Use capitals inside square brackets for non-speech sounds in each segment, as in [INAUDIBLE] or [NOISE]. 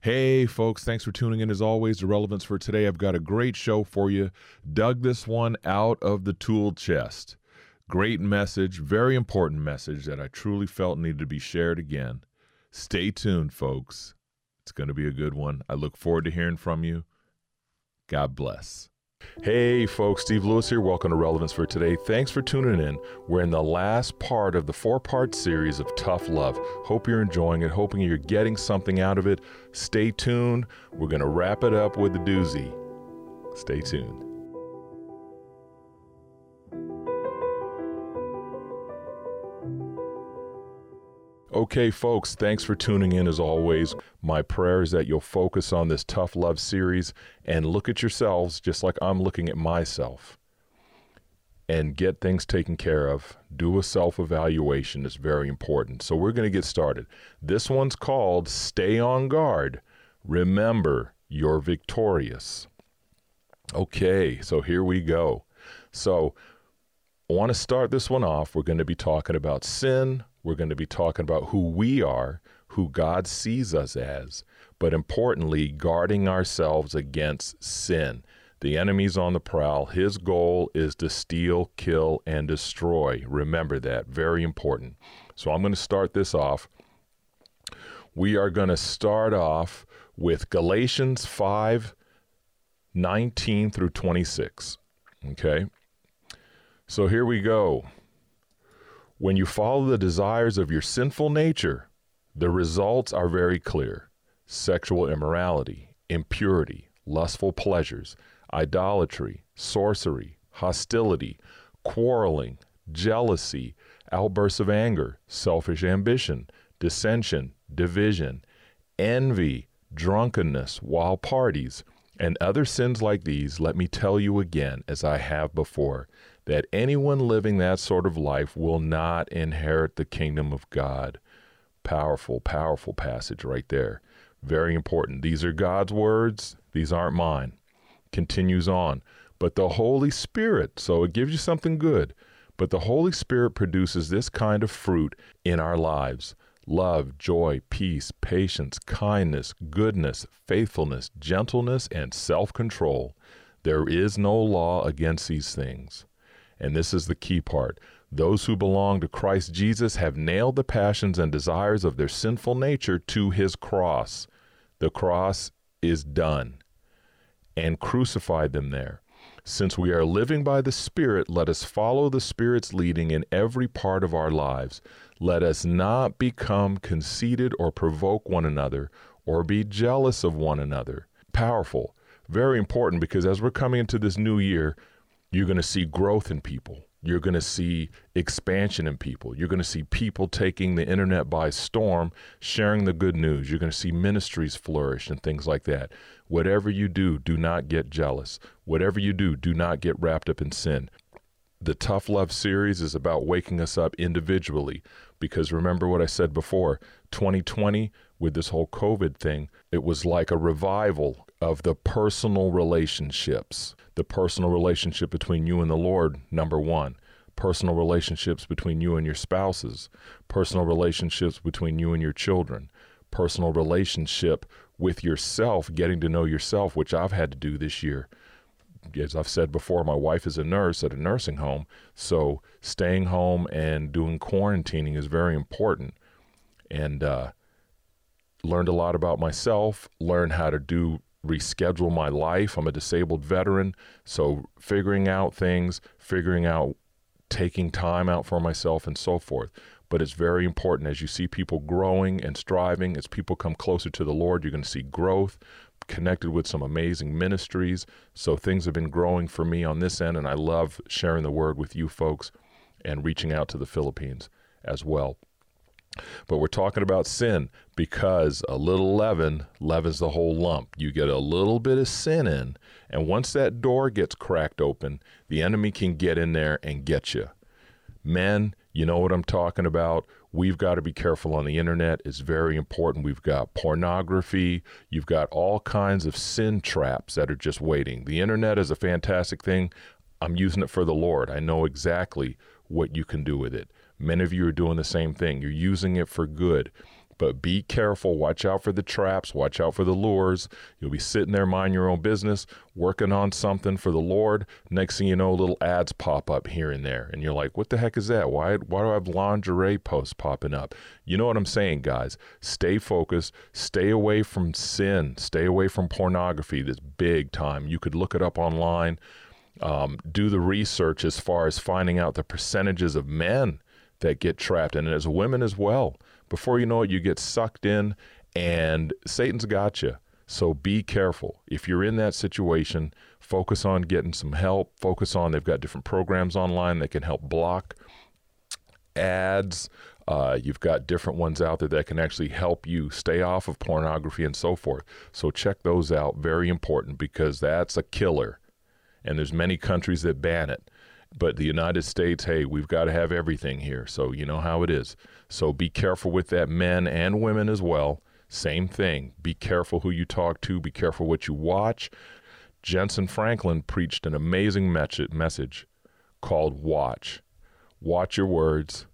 Hey, folks, thanks for tuning in as always. The relevance for today, I've got a great show for you. Dug this one out of the tool chest. Great message, very important message that I truly felt needed to be shared again. Stay tuned, folks. It's going to be a good one. I look forward to hearing from you. God bless. Hey, folks, Steve Lewis here. Welcome to Relevance for Today. Thanks for tuning in. We're in the last part of the four part series of Tough Love. Hope you're enjoying it, hoping you're getting something out of it. Stay tuned. We're going to wrap it up with a doozy. Stay tuned. Okay, folks, thanks for tuning in as always. My prayer is that you'll focus on this tough love series and look at yourselves just like I'm looking at myself and get things taken care of. Do a self evaluation, it's very important. So, we're going to get started. This one's called Stay on Guard. Remember, you're victorious. Okay, so here we go. So, I want to start this one off. We're going to be talking about sin, we're going to be talking about who we are, who God sees us as, but importantly, guarding ourselves against sin. The enemy's on the prowl. His goal is to steal, kill, and destroy. Remember that. Very important. So I'm going to start this off. We are going to start off with Galatians 5 19 through 26. Okay. So here we go. When you follow the desires of your sinful nature, the results are very clear. Sexual immorality, impurity, lustful pleasures, idolatry, sorcery, hostility, quarreling, jealousy, outbursts of anger, selfish ambition, dissension, division, envy, drunkenness, wild parties, and other sins like these, let me tell you again, as I have before, that anyone living that sort of life will not inherit the kingdom of God. Powerful, powerful passage right there. Very important. These are God's words, these aren't mine. Continues on. But the Holy Spirit, so it gives you something good, but the Holy Spirit produces this kind of fruit in our lives love, joy, peace, patience, kindness, goodness, faithfulness, gentleness, and self control. There is no law against these things. And this is the key part. Those who belong to Christ Jesus have nailed the passions and desires of their sinful nature to his cross. The cross is done and crucified them there. Since we are living by the Spirit, let us follow the Spirit's leading in every part of our lives. Let us not become conceited or provoke one another or be jealous of one another. Powerful, very important because as we're coming into this new year, you're going to see growth in people. You're going to see expansion in people. You're going to see people taking the internet by storm, sharing the good news. You're going to see ministries flourish and things like that. Whatever you do, do not get jealous. Whatever you do, do not get wrapped up in sin. The Tough Love series is about waking us up individually because remember what I said before 2020 with this whole COVID thing, it was like a revival of the personal relationships. The personal relationship between you and the Lord, number one. Personal relationships between you and your spouses. Personal relationships between you and your children. Personal relationship with yourself, getting to know yourself, which I've had to do this year. As I've said before, my wife is a nurse at a nursing home. So staying home and doing quarantining is very important. And, uh, learned a lot about myself, learned how to do reschedule my life. I'm a disabled veteran, so figuring out things, figuring out taking time out for myself and so forth. But it's very important as you see people growing and striving, as people come closer to the Lord, you're going to see growth, connected with some amazing ministries. So things have been growing for me on this end, and I love sharing the word with you folks and reaching out to the Philippines as well. But we're talking about sin because a little leaven leavens the whole lump. You get a little bit of sin in, and once that door gets cracked open, the enemy can get in there and get you. Men, you know what I'm talking about. We've got to be careful on the internet. It's very important. We've got pornography. You've got all kinds of sin traps that are just waiting. The internet is a fantastic thing. I'm using it for the Lord. I know exactly what you can do with it. Many of you are doing the same thing. You're using it for good. But be careful. Watch out for the traps. Watch out for the lures. You'll be sitting there, mind your own business, working on something for the Lord. Next thing you know, little ads pop up here and there. And you're like, what the heck is that? Why, why do I have lingerie posts popping up? You know what I'm saying, guys? Stay focused. Stay away from sin. Stay away from pornography. This big time. You could look it up online. Um, do the research as far as finding out the percentages of men that get trapped and as women as well. Before you know it, you get sucked in and Satan's got you. So be careful. If you're in that situation, focus on getting some help. Focus on, they've got different programs online that can help block ads. Uh, you've got different ones out there that can actually help you stay off of pornography and so forth. So check those out. Very important because that's a killer. And there's many countries that ban it. But the United States, hey, we've got to have everything here. So you know how it is. So be careful with that, men and women as well. Same thing. Be careful who you talk to, be careful what you watch. Jentezen Franklin preached an amazing message called Watch. Watch your words.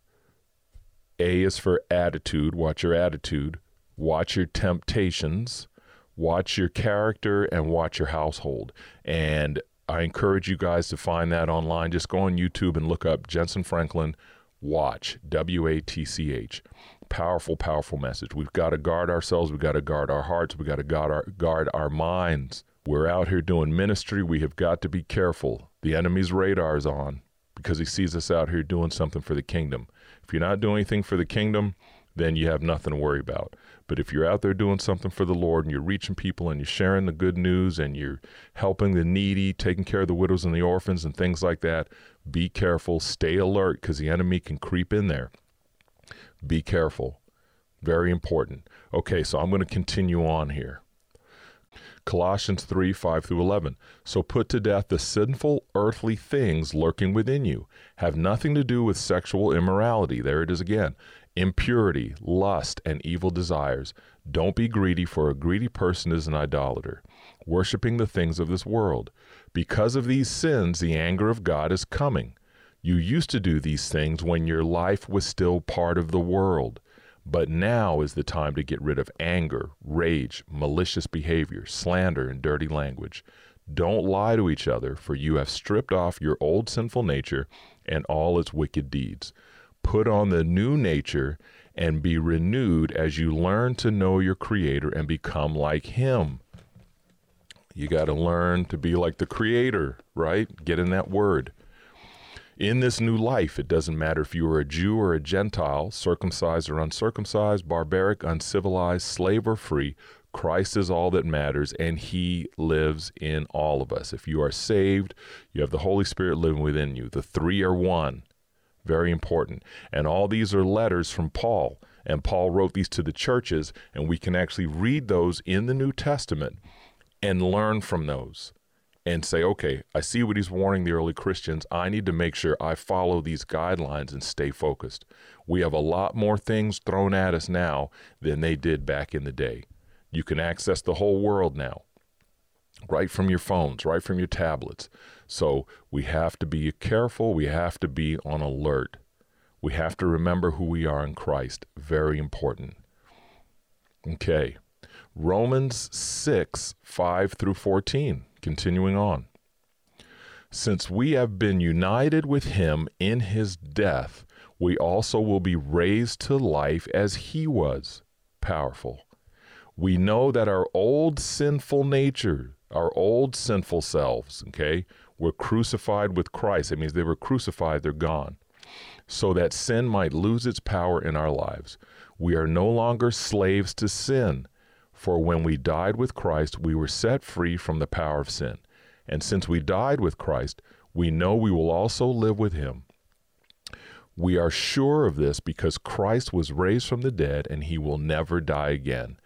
A is for attitude. Watch your attitude. Watch your temptations. Watch your character and watch your household. And I encourage you guys to find that online. Just go on YouTube and look up Jentezen Franklin Watch, W A T C H. Powerful, powerful message. We've got to guard ourselves. We've got to guard our hearts. We've got to guard our, guard our minds. We're out here doing ministry. We have got to be careful. The enemy's radar is on because he sees us out here doing something for the kingdom. If you're not doing anything for the kingdom, then you have nothing to worry about. But if you're out there doing something for the Lord and you're reaching people and you're sharing the good news and you're helping the needy, taking care of the widows and the orphans and things like that, be careful, stay alert because the enemy can creep in there. Be careful. Very important. Okay, so I'm going to continue on here. Colossians 3 5 through 11. So put to death the sinful earthly things lurking within you. Have nothing to do with sexual immorality. There it is again impurity, lust, and evil desires. Don't be greedy, for a greedy person is an idolater, worshiping the things of this world. Because of these sins, the anger of God is coming. You used to do these things when your life was still part of the world. But now is the time to get rid of anger, rage, malicious behavior, slander, and dirty language. Don't lie to each other, for you have stripped off your old sinful nature and all its wicked deeds put on the new nature and be renewed as you learn to know your Creator and become like Him. You got to learn to be like the Creator, right? Get in that word. In this new life, it doesn't matter if you are a Jew or a Gentile, circumcised or uncircumcised, barbaric, uncivilized, slave or free. Christ is all that matters, and He lives in all of us. If you are saved, you have the Holy Spirit living within you. The three are one. Very important. And all these are letters from Paul. And Paul wrote these to the churches, and we can actually read those in the New Testament and learn from those and say, okay, I see what he's warning the early Christians. I need to make sure I follow these guidelines and stay focused. We have a lot more things thrown at us now than they did back in the day. You can access the whole world now, right from your phones, right from your tablets. So we have to be careful. We have to be on alert. We have to remember who we are in Christ. Very important. Okay. Romans 6, 5 through 14. Continuing on. Since we have been united with him in his death, we also will be raised to life as he was. Powerful. We know that our old sinful nature, our old sinful selves, okay, were crucified with Christ. It means they were crucified, they're gone. So that sin might lose its power in our lives. We are no longer slaves to sin, for when we died with Christ, we were set free from the power of sin. And since we died with Christ, we know we will also live with him. We are sure of this because Christ was raised from the dead and he will never die again.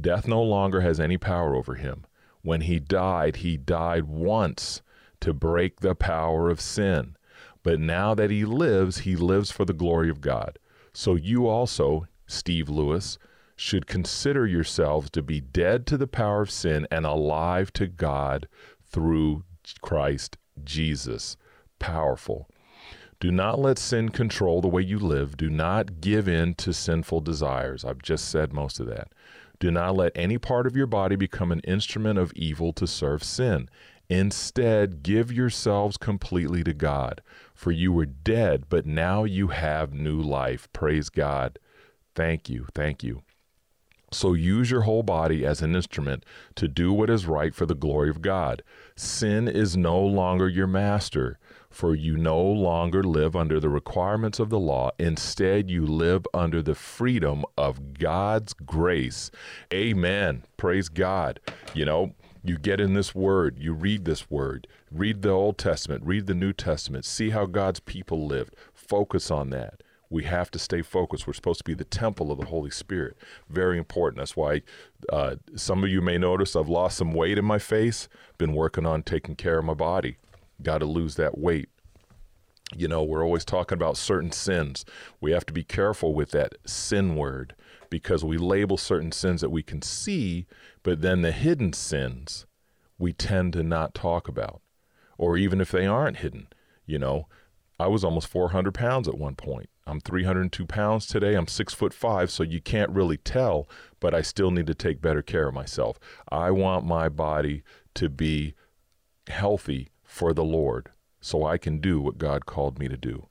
Death no longer has any power over him. When he died, he died once to break the power of sin. But now that he lives, he lives for the glory of God. So you also, Steve Lewis, should consider yourselves to be dead to the power of sin and alive to God through Christ Jesus. Powerful. Do not let sin control the way you live. Do not give in to sinful desires. I've just said most of that. Do not let any part of your body become an instrument of evil to serve sin. Instead, give yourselves completely to God. For you were dead, but now you have new life. Praise God. Thank you. Thank you. So use your whole body as an instrument to do what is right for the glory of God. Sin is no longer your master, for you no longer live under the requirements of the law. Instead, you live under the freedom of God's grace. Amen. Praise God. You know, you get in this word, you read this word, read the Old Testament, read the New Testament, see how God's people lived, focus on that. We have to stay focused. We're supposed to be the temple of the Holy Spirit. Very important. That's why uh, some of you may notice I've lost some weight in my face. Been working on taking care of my body. Got to lose that weight. You know, we're always talking about certain sins. We have to be careful with that sin word because we label certain sins that we can see, but then the hidden sins we tend to not talk about. Or even if they aren't hidden, you know, I was almost 400 pounds at one point. I'm 302 pounds today. I'm six foot five, so you can't really tell, but I still need to take better care of myself. I want my body to be healthy for the Lord so I can do what God called me to do.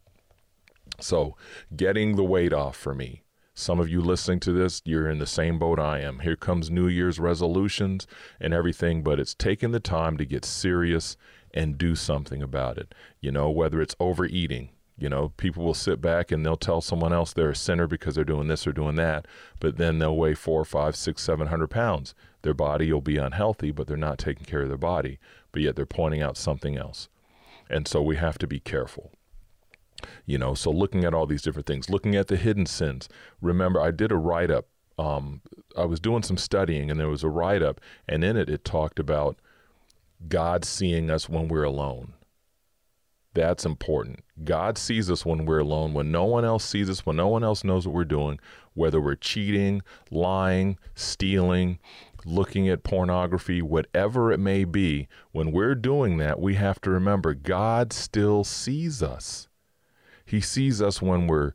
So, getting the weight off for me. Some of you listening to this, you're in the same boat I am. Here comes New Year's resolutions and everything, but it's taking the time to get serious and do something about it. You know, whether it's overeating, you know, people will sit back and they'll tell someone else they're a sinner because they're doing this or doing that, but then they'll weigh four, five, six, seven hundred pounds. Their body will be unhealthy, but they're not taking care of their body, but yet they're pointing out something else. And so we have to be careful. You know, so looking at all these different things, looking at the hidden sins. Remember, I did a write up. Um, I was doing some studying, and there was a write up, and in it, it talked about God seeing us when we're alone that's important. God sees us when we're alone, when no one else sees us, when no one else knows what we're doing, whether we're cheating, lying, stealing, looking at pornography, whatever it may be. When we're doing that, we have to remember God still sees us. He sees us when we're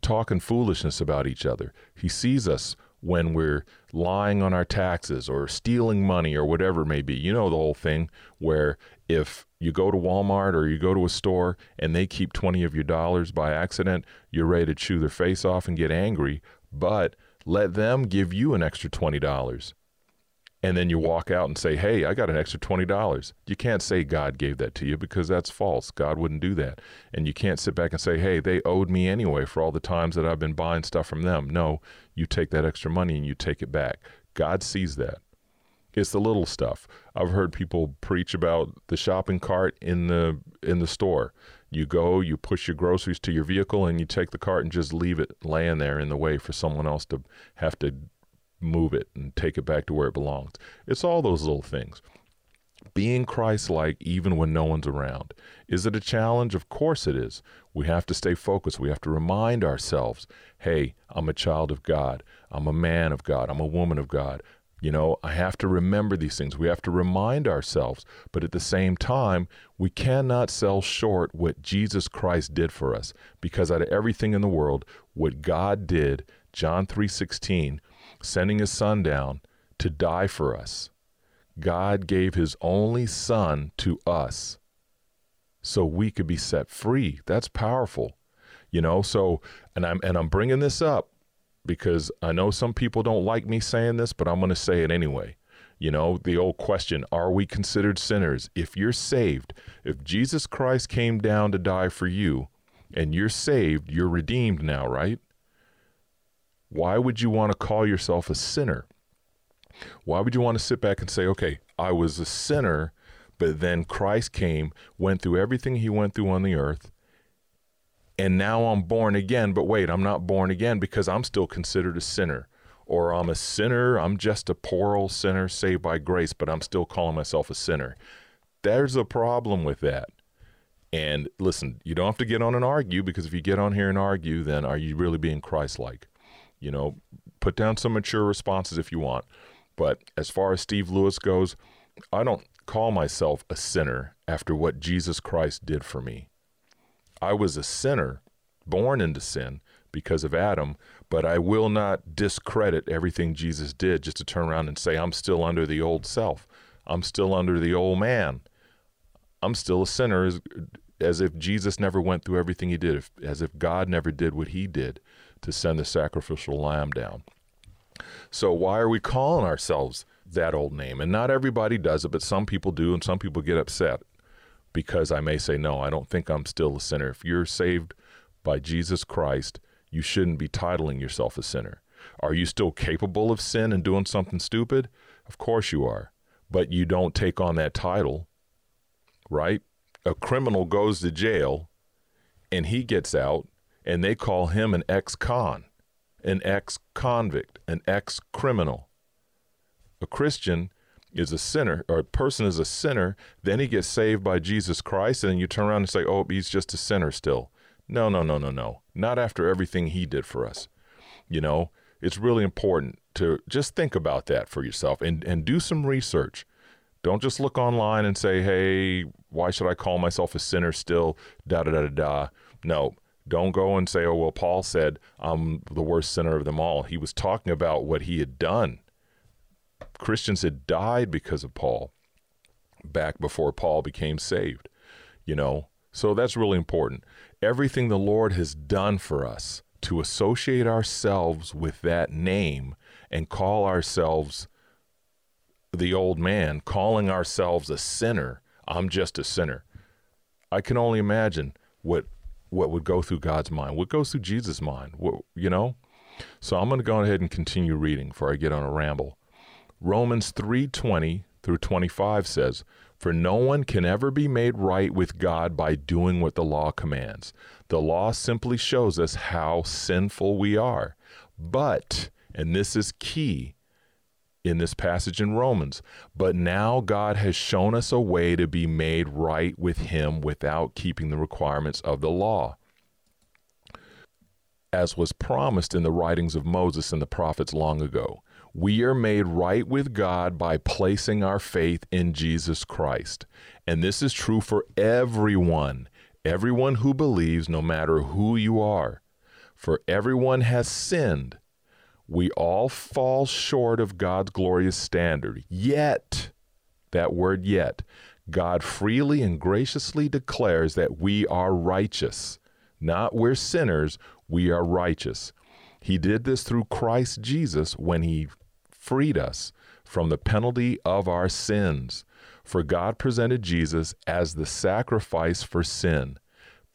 talking foolishness about each other. He sees us when we're lying on our taxes or stealing money or whatever it may be. You know the whole thing where if you go to Walmart or you go to a store and they keep 20 of your dollars by accident, you're ready to chew their face off and get angry, but let them give you an extra $20 and then you walk out and say, Hey, I got an extra $20. You can't say God gave that to you because that's false. God wouldn't do that. And you can't sit back and say, Hey, they owed me anyway for all the times that I've been buying stuff from them. No, you take that extra money and you take it back. God sees that. It's the little stuff. I've heard people preach about the shopping cart in the in the store. You go, you push your groceries to your vehicle, and you take the cart and just leave it laying there in the way for someone else to have to move it and take it back to where it belongs. It's all those little things. Being Christ like even when no one's around. Is it a challenge? Of course it is. We have to stay focused. We have to remind ourselves hey, I'm a child of God. I'm a man of God. I'm a woman of God. You know, I have to remember these things. We have to remind ourselves. But at the same time, we cannot sell short what Jesus Christ did for us because out of everything in the world, what God did, John 3:16, sending his son down to die for us. God gave his only son to us so we could be set free. That's powerful. You know, so and I'm and I'm bringing this up because I know some people don't like me saying this, but I'm going to say it anyway. You know, the old question, are we considered sinners? If you're saved, if Jesus Christ came down to die for you and you're saved, you're redeemed now, right? Why would you want to call yourself a sinner? Why would you want to sit back and say, okay, I was a sinner, but then Christ came, went through everything he went through on the earth, and now I'm born again, but wait, I'm not born again because I'm still considered a sinner. Or I'm a sinner, I'm just a poor old sinner saved by grace, but I'm still calling myself a sinner. There's a problem with that. And listen, you don't have to get on and argue because if you get on here and argue, then are you really being Christ like? You know, put down some mature responses if you want. But as far as Steve Lewis goes, I don't call myself a sinner after what Jesus Christ did for me. I was a sinner, born into sin because of Adam, but I will not discredit everything Jesus did just to turn around and say, I'm still under the old self. I'm still under the old man. I'm still a sinner as, as if Jesus never went through everything he did, if, as if God never did what he did to send the sacrificial lamb down. So, why are we calling ourselves that old name? And not everybody does it, but some people do, and some people get upset because I may say, No, I don't think I'm still a sinner. If you're saved by Jesus Christ, you shouldn't be titling yourself a sinner. Are you still capable of sin and doing something stupid? Of course you are. But you don't take on that title, right? A criminal goes to jail and he gets out and they call him an ex con, an ex convict, an ex criminal. A Christian is a sinner, or a person is a sinner, then he gets saved by Jesus Christ, and then you turn around and say, oh, he's just a sinner still. No, no, no, no, no. Not after everything he did for us. You know, it's really important to just think about that for yourself and, and do some research. Don't just look online and say, hey, why should I call myself a sinner still? Da da da da da. No, don't go and say, oh, well, Paul said I'm the worst sinner of them all. He was talking about what he had done. Christians had died because of Paul back before Paul became saved, you know. So that's really important. Everything the Lord has done for us to associate ourselves with that name and call ourselves the old man, calling ourselves a sinner. I'm just a sinner. I can only imagine what what would go through God's mind, what goes through Jesus' mind, what, you know? So I'm going to go ahead and continue reading before I get on a ramble. Romans 3:20 through 25 says, "For no one can ever be made right with God by doing what the law commands. The law simply shows us how sinful we are. But, and this is key, in this passage in Romans. But now God has shown us a way to be made right with Him without keeping the requirements of the law. As was promised in the writings of Moses and the prophets long ago. We are made right with God by placing our faith in Jesus Christ. And this is true for everyone, everyone who believes, no matter who you are. For everyone has sinned. We all fall short of God's glorious standard. Yet, that word yet, God freely and graciously declares that we are righteous. Not we're sinners, we are righteous. He did this through Christ Jesus when he freed us from the penalty of our sins. For God presented Jesus as the sacrifice for sin.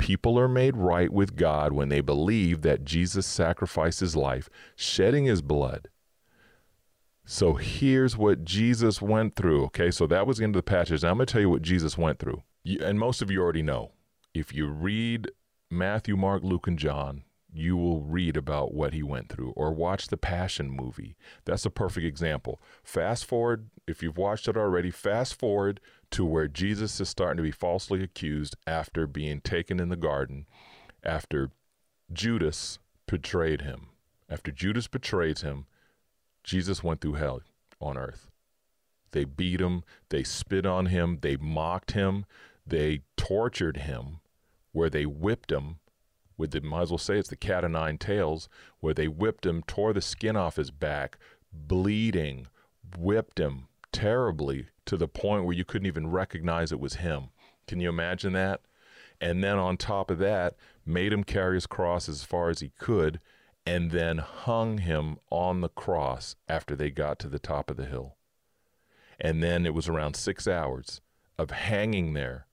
People are made right with God when they believe that Jesus sacrificed his life, shedding his blood. So here's what Jesus went through. Okay, so that was the end of the passage. Now I'm going to tell you what Jesus went through. And most of you already know. If you read Matthew, Mark, Luke, and John, you will read about what he went through or watch the Passion movie. That's a perfect example. Fast forward, if you've watched it already, fast forward to where Jesus is starting to be falsely accused after being taken in the garden, after Judas betrayed him. After Judas betrays him, Jesus went through hell on earth. They beat him, they spit on him, they mocked him, they tortured him, where they whipped him with the might as well say it's the cat o' nine tails, where they whipped him, tore the skin off his back, bleeding, whipped him terribly to the point where you couldn't even recognize it was him. Can you imagine that? And then on top of that, made him carry his cross as far as he could, and then hung him on the cross after they got to the top of the hill. And then it was around six hours of hanging there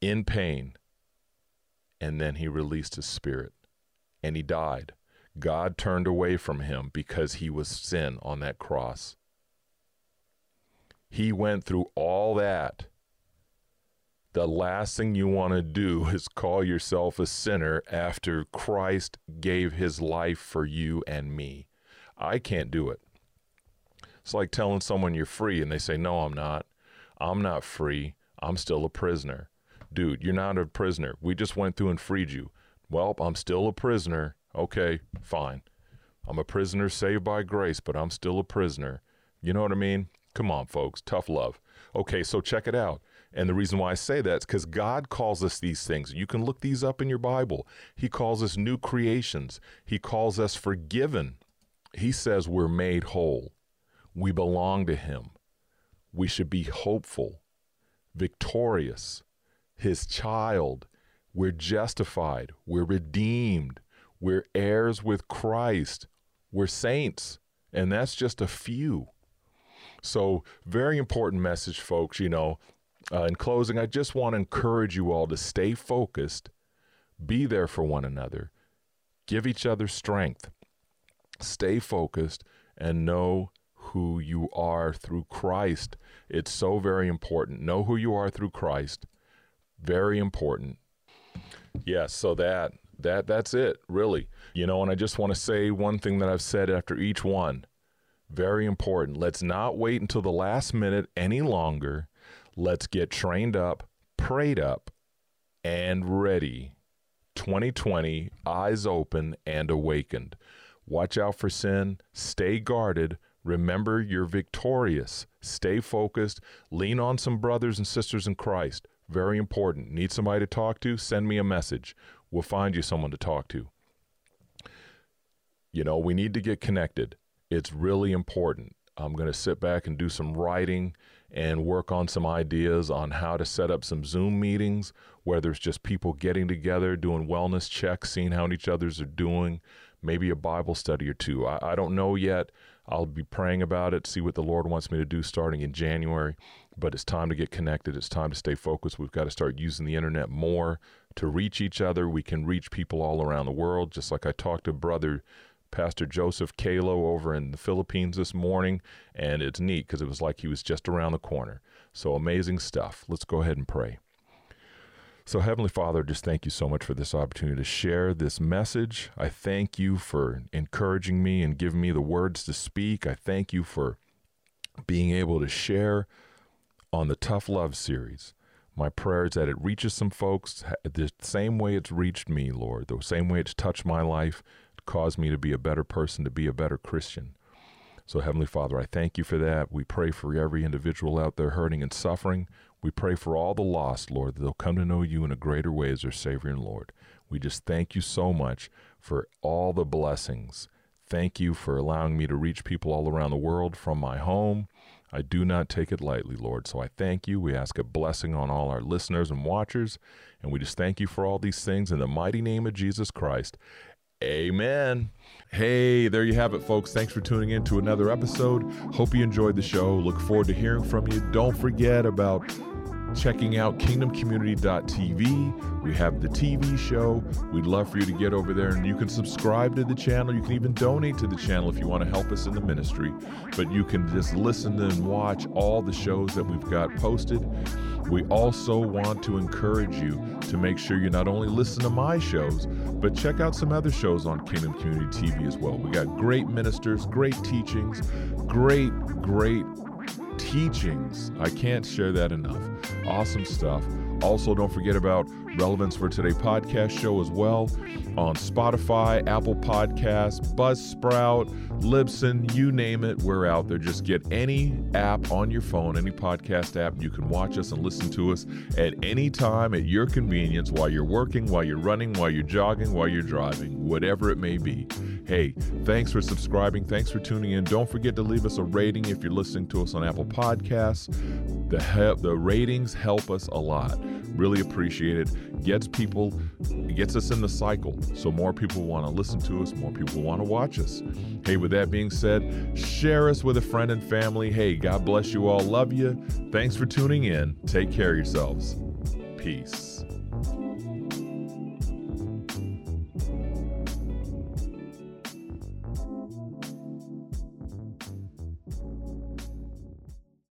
in pain and then he released his spirit and he died. God turned away from him because he was sin on that cross. He went through all that. The last thing you want to do [LAUGHS] is call yourself a sinner after Christ gave his life for you and me. I can't do it. It's like telling someone you're free and they say, No, I'm not. I'm not free. I'm still a prisoner dude, you're not a prisoner. We just went through and freed you. Well, I'm still a prisoner. Okay, fine. I'm a prisoner saved by grace, but I'm still a prisoner. You know what I mean? Come on, folks. Tough love. Okay, so check it out. And the reason why I say that is because God calls us these things. You can look these up in your Bible. He calls us new creations, He calls us forgiven. He says we're made whole. We belong to Him. We should be hopeful, victorious, His child. We're justified. We're redeemed. We're heirs with Christ. We're saints. And that's just a few. So, very important message, folks. You know, uh, in closing, I just want to encourage you all to stay focused, be there for one another, give each other strength, stay focused, and know who you are through Christ. It's so very important. Know who you are through Christ. Very important. Yes, so that that that's it, really. You know, and I just want to say one thing that I've said after each one. Very important. Let's not wait until the last minute any longer Let's get trained up, prayed up, and ready. 2020, eyes open and awakened. Watch out for sin, stay guarded. Remember, you're victorious. Stay focused. Lean on some brothers and sisters in Christ. Very important. Need somebody to talk to? Send me a message. We'll find you someone to talk to. You know, we need to get connected. It's really important. I'm going to sit back and do some writing and work on some ideas on how to set up some Zoom meetings where there's just people getting together, doing wellness checks, seeing how each others are doing, maybe a Bible study or two. I, I don't know yet. I'll be praying about it, see what the Lord wants me to do starting in January. But it's time to get connected. It's time to stay focused. We've got to start using the internet more to reach each other. We can reach people all around the world, just like I talked to Brother Pastor Joseph Kalo over in the Philippines this morning, and it's neat because it was like he was just around the corner. So amazing stuff. Let's go ahead and pray. So, Heavenly Father, just thank you so much for this opportunity to share this message. I thank you for encouraging me and giving me the words to speak. I thank you for being able to share on the Tough Love series. My prayer is that it reaches some folks the same way it's reached me, Lord, the same way it's touched my life caused me to be a better person, to be a better Christian. So, Heavenly Father, I thank you for that. We pray for every individual out there hurting and suffering. We pray for all the lost, Lord, that they'll come to know you in a greater way as their Savior and Lord. We just thank you so much for all the blessings. Thank you for allowing me to reach people all around the world from my home. I do not take it lightly, Lord. So I thank you. We ask a blessing on all our listeners and watchers. And we just thank you for all these things in the mighty name of Jesus Christ. Amen. Hey, there you have it, folks. Thanks for tuning in to another episode. Hope you enjoyed the show. Look forward to hearing from you. Don't forget about checking out kingdomcommunity.tv. We have the TV show. We'd love for you to get over there and you can subscribe to the channel. You can even donate to the channel if you want to help us in the ministry. But you can just listen and watch all the shows that we've got posted. We also want to encourage you to make sure you not only listen to my shows, but check out some other shows on Kingdom Community TV as well. We got great ministers, great teachings, great, great teachings. I can't share that enough. Awesome stuff. Also, don't forget about Relevance for Today podcast show as well on Spotify, Apple Podcasts, Buzzsprout, Libsyn, you name it, we're out there. Just get any app on your phone, any podcast app. You can watch us and listen to us at any time at your convenience while you're working, while you're running, while you're jogging, while you're driving, whatever it may be. Hey, thanks for subscribing. Thanks for tuning in. Don't forget to leave us a rating if you're listening to us on Apple Podcasts. The, he- the ratings help us a lot. Really appreciate it. Gets people, gets us in the cycle. So more people want to listen to us, more people want to watch us. Hey, with that being said, share us with a friend and family. Hey, God bless you all. Love you. Thanks for tuning in. Take care of yourselves. Peace.